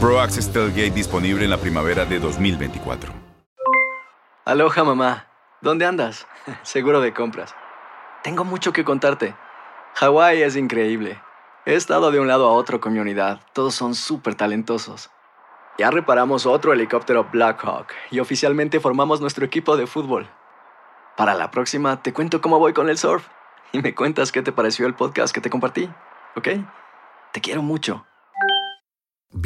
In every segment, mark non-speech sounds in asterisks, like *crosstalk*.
Pro Access Tailgate disponible en la primavera de 2024. Aloha mamá. ¿Dónde andas? *laughs* Seguro de compras. Tengo mucho que contarte. Hawái es increíble. He estado de un lado a otro con mi unidad. Todos son súper talentosos. Ya reparamos otro helicóptero Blackhawk y oficialmente formamos nuestro equipo de fútbol. Para la próxima te cuento cómo voy con el surf y me cuentas qué te pareció el podcast que te compartí, ¿ok? Te quiero mucho.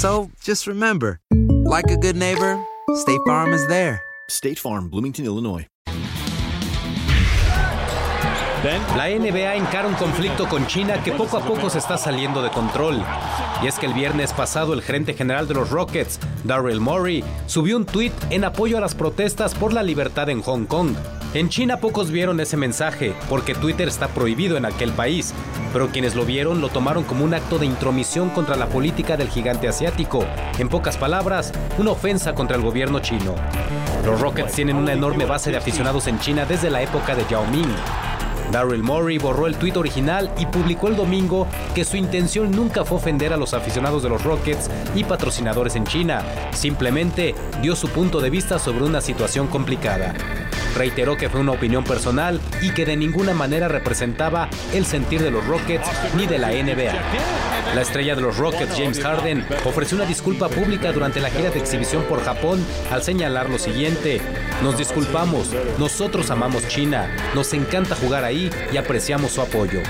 So just remember, like a good neighbor, State Farm is there. State Farm, Bloomington, Illinois. La NBA encara un conflicto con China que poco a poco se está saliendo de control. Y es que el viernes pasado el gerente general de los Rockets, Darrell Morey, subió un tuit en apoyo a las protestas por la libertad en Hong Kong. En China pocos vieron ese mensaje, porque Twitter está prohibido en aquel país, pero quienes lo vieron lo tomaron como un acto de intromisión contra la política del gigante asiático. En pocas palabras, una ofensa contra el gobierno chino. Los Rockets tienen una enorme base de aficionados en China desde la época de Yao Ming. Darryl Morey borró el tuit original y publicó el domingo que su intención nunca fue ofender a los aficionados de los Rockets y patrocinadores en China. Simplemente dio su punto de vista sobre una situación complicada. Reiteró que fue una opinión personal y que de ninguna manera representaba el sentir de los Rockets ni de la NBA. La estrella de los Rockets, James Harden, ofreció una disculpa pública durante la gira de exhibición por Japón al señalar lo siguiente. Nos disculpamos, nosotros amamos China, nos encanta jugar ahí y apreciamos su apoyo.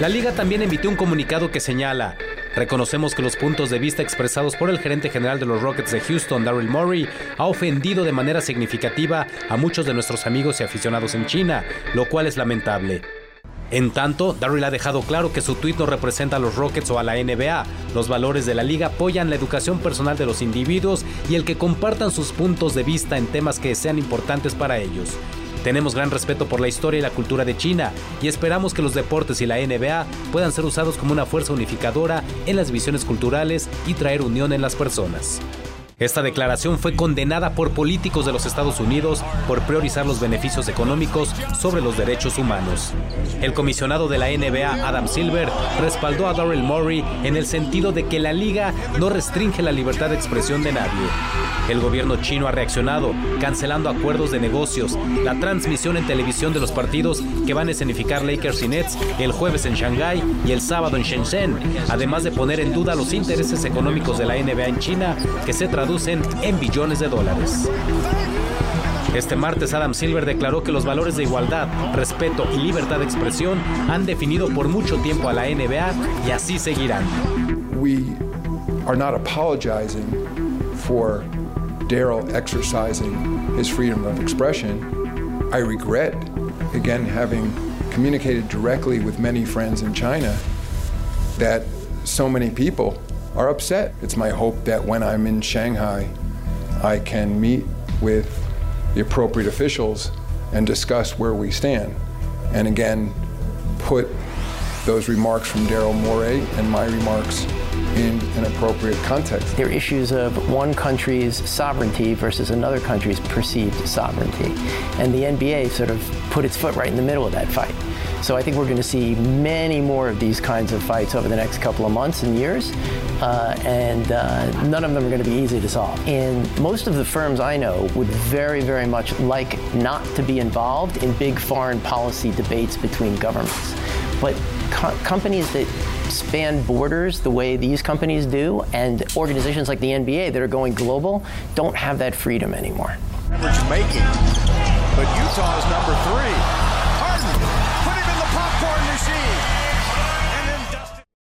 La liga también emitió un comunicado que señala, reconocemos que los puntos de vista expresados por el gerente general de los Rockets de Houston, Daryl Morey, ha ofendido de manera significativa a muchos de nuestros amigos y aficionados en China, lo cual es lamentable. En tanto, Darryl ha dejado claro que su tuit no representa a los Rockets o a la NBA. Los valores de la liga apoyan la educación personal de los individuos y el que compartan sus puntos de vista en temas que sean importantes para ellos. Tenemos gran respeto por la historia y la cultura de China y esperamos que los deportes y la NBA puedan ser usados como una fuerza unificadora en las visiones culturales y traer unión en las personas. Esta declaración fue condenada por políticos de los Estados Unidos por priorizar los beneficios económicos sobre los derechos humanos. El comisionado de la NBA, Adam Silver, respaldó a Darrell Morey en el sentido de que la liga no restringe la libertad de expresión de nadie. El gobierno chino ha reaccionado, cancelando acuerdos de negocios, la transmisión en televisión de los partidos que van a escenificar Lakers y Nets el jueves en Shanghái y el sábado en Shenzhen, además de poner en duda los intereses económicos de la NBA en China, que se traducen en billones de dólares. Este martes Adam Silver declaró que los valores de igualdad, respeto y libertad de expresión han definido por mucho tiempo a la NBA y así seguirán. We are not apologizing for Daryl exercising his freedom of expression. I regret, again, having communicated directly with many friends in China, that so many people are upset. It's my hope that when I'm in Shanghai, I can meet with the appropriate officials and discuss where we stand. And again, put those remarks from Daryl Morey and my remarks in an appropriate context. There are issues of one country's sovereignty versus another country's perceived sovereignty. And the NBA sort of put its foot right in the middle of that fight. So I think we're going to see many more of these kinds of fights over the next couple of months and years, uh, and uh, none of them are going to be easy to solve. And most of the firms I know would very, very much like not to be involved in big foreign policy debates between governments. But co- companies that span borders the way these companies do, and organizations like the NBA that are going global, don't have that freedom anymore. Average making, but Utah is number three. Harden, popcorn machine.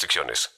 restricciones.